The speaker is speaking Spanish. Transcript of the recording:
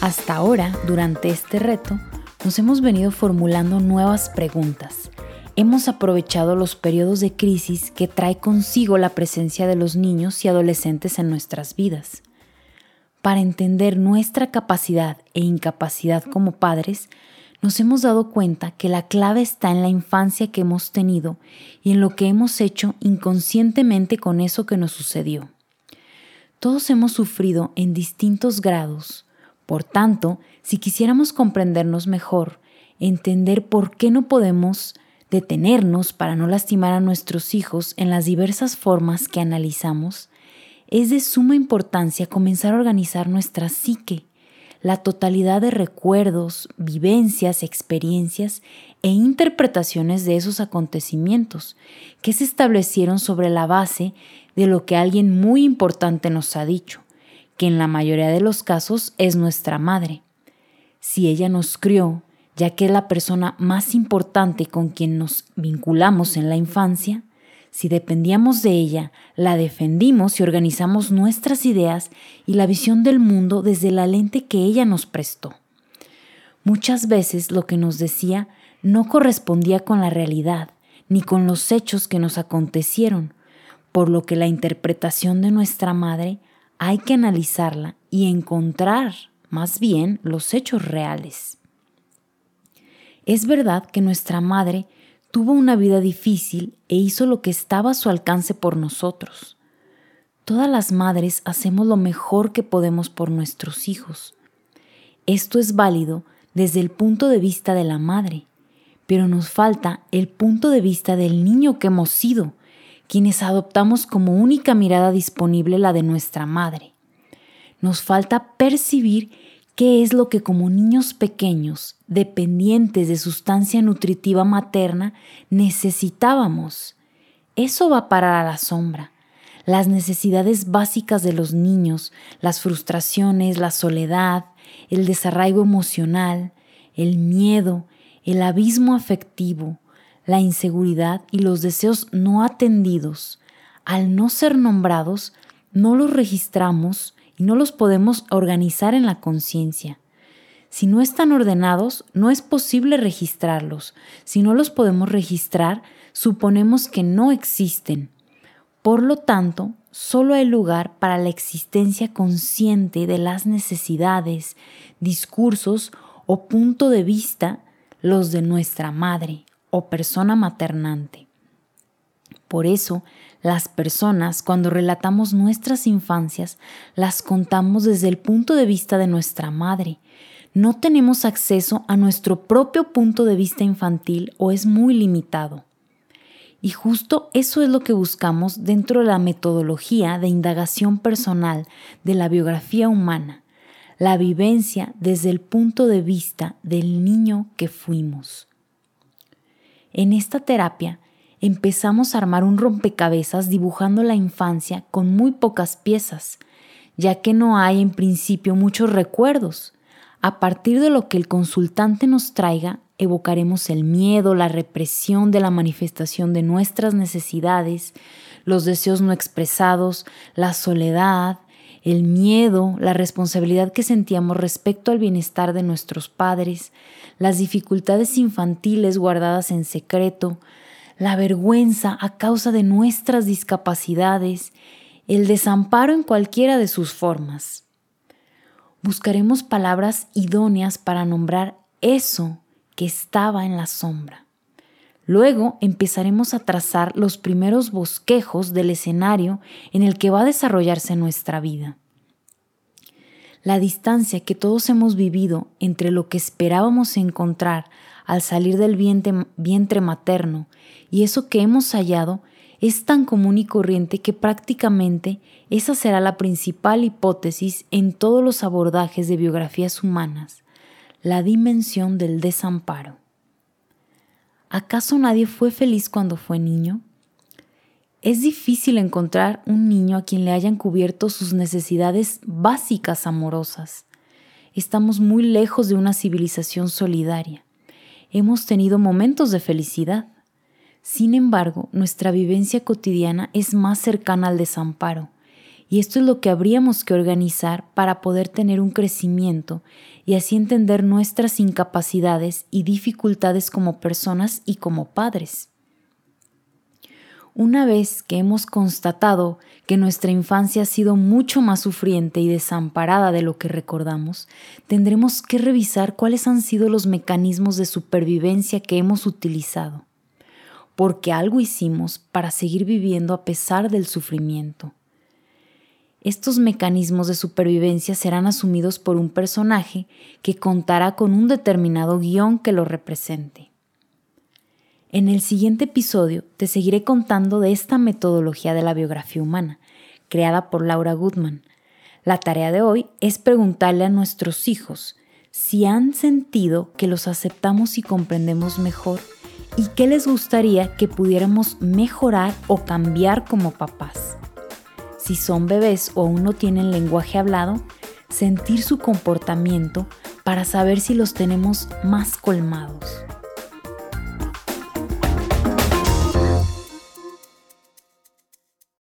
Hasta ahora, durante este reto, nos hemos venido formulando nuevas preguntas. Hemos aprovechado los periodos de crisis que trae consigo la presencia de los niños y adolescentes en nuestras vidas. Para entender nuestra capacidad e incapacidad como padres, nos hemos dado cuenta que la clave está en la infancia que hemos tenido y en lo que hemos hecho inconscientemente con eso que nos sucedió. Todos hemos sufrido en distintos grados por tanto, si quisiéramos comprendernos mejor, entender por qué no podemos detenernos para no lastimar a nuestros hijos en las diversas formas que analizamos, es de suma importancia comenzar a organizar nuestra psique, la totalidad de recuerdos, vivencias, experiencias e interpretaciones de esos acontecimientos que se establecieron sobre la base de lo que alguien muy importante nos ha dicho que en la mayoría de los casos es nuestra madre. Si ella nos crió, ya que es la persona más importante con quien nos vinculamos en la infancia, si dependíamos de ella, la defendimos y organizamos nuestras ideas y la visión del mundo desde la lente que ella nos prestó. Muchas veces lo que nos decía no correspondía con la realidad, ni con los hechos que nos acontecieron, por lo que la interpretación de nuestra madre hay que analizarla y encontrar más bien los hechos reales. Es verdad que nuestra madre tuvo una vida difícil e hizo lo que estaba a su alcance por nosotros. Todas las madres hacemos lo mejor que podemos por nuestros hijos. Esto es válido desde el punto de vista de la madre, pero nos falta el punto de vista del niño que hemos sido quienes adoptamos como única mirada disponible la de nuestra madre. Nos falta percibir qué es lo que como niños pequeños, dependientes de sustancia nutritiva materna, necesitábamos. Eso va a parar a la sombra. Las necesidades básicas de los niños, las frustraciones, la soledad, el desarraigo emocional, el miedo, el abismo afectivo, la inseguridad y los deseos no atendidos, al no ser nombrados, no los registramos y no los podemos organizar en la conciencia. Si no están ordenados, no es posible registrarlos. Si no los podemos registrar, suponemos que no existen. Por lo tanto, solo hay lugar para la existencia consciente de las necesidades, discursos o punto de vista, los de nuestra madre o persona maternante. Por eso, las personas, cuando relatamos nuestras infancias, las contamos desde el punto de vista de nuestra madre. No tenemos acceso a nuestro propio punto de vista infantil o es muy limitado. Y justo eso es lo que buscamos dentro de la metodología de indagación personal de la biografía humana, la vivencia desde el punto de vista del niño que fuimos. En esta terapia empezamos a armar un rompecabezas dibujando la infancia con muy pocas piezas, ya que no hay en principio muchos recuerdos. A partir de lo que el consultante nos traiga, evocaremos el miedo, la represión de la manifestación de nuestras necesidades, los deseos no expresados, la soledad, el miedo, la responsabilidad que sentíamos respecto al bienestar de nuestros padres, las dificultades infantiles guardadas en secreto, la vergüenza a causa de nuestras discapacidades, el desamparo en cualquiera de sus formas. Buscaremos palabras idóneas para nombrar eso que estaba en la sombra. Luego empezaremos a trazar los primeros bosquejos del escenario en el que va a desarrollarse nuestra vida. La distancia que todos hemos vivido entre lo que esperábamos encontrar al salir del vientre, materno y eso que hemos hallado es tan común y corriente que prácticamente esa será la principal hipótesis en todos los abordajes de biografías humanas, la dimensión del desamparo. ¿Acaso nadie fue feliz cuando fue niño? Es difícil encontrar un niño a quien le hayan cubierto sus necesidades básicas amorosas. Estamos muy lejos de una civilización solidaria. Hemos tenido momentos de felicidad. Sin embargo, nuestra vivencia cotidiana es más cercana al desamparo, y esto es lo que habríamos que organizar para poder tener un crecimiento y así entender nuestras incapacidades y dificultades como personas y como padres. Una vez que hemos constatado que nuestra infancia ha sido mucho más sufriente y desamparada de lo que recordamos, tendremos que revisar cuáles han sido los mecanismos de supervivencia que hemos utilizado porque algo hicimos para seguir viviendo a pesar del sufrimiento. Estos mecanismos de supervivencia serán asumidos por un personaje que contará con un determinado guion que lo represente. En el siguiente episodio te seguiré contando de esta metodología de la biografía humana, creada por Laura Goodman. La tarea de hoy es preguntarle a nuestros hijos si han sentido que los aceptamos y comprendemos mejor y qué les gustaría que pudiéramos mejorar o cambiar como papás. Si son bebés o aún no tienen lenguaje hablado, sentir su comportamiento para saber si los tenemos más colmados.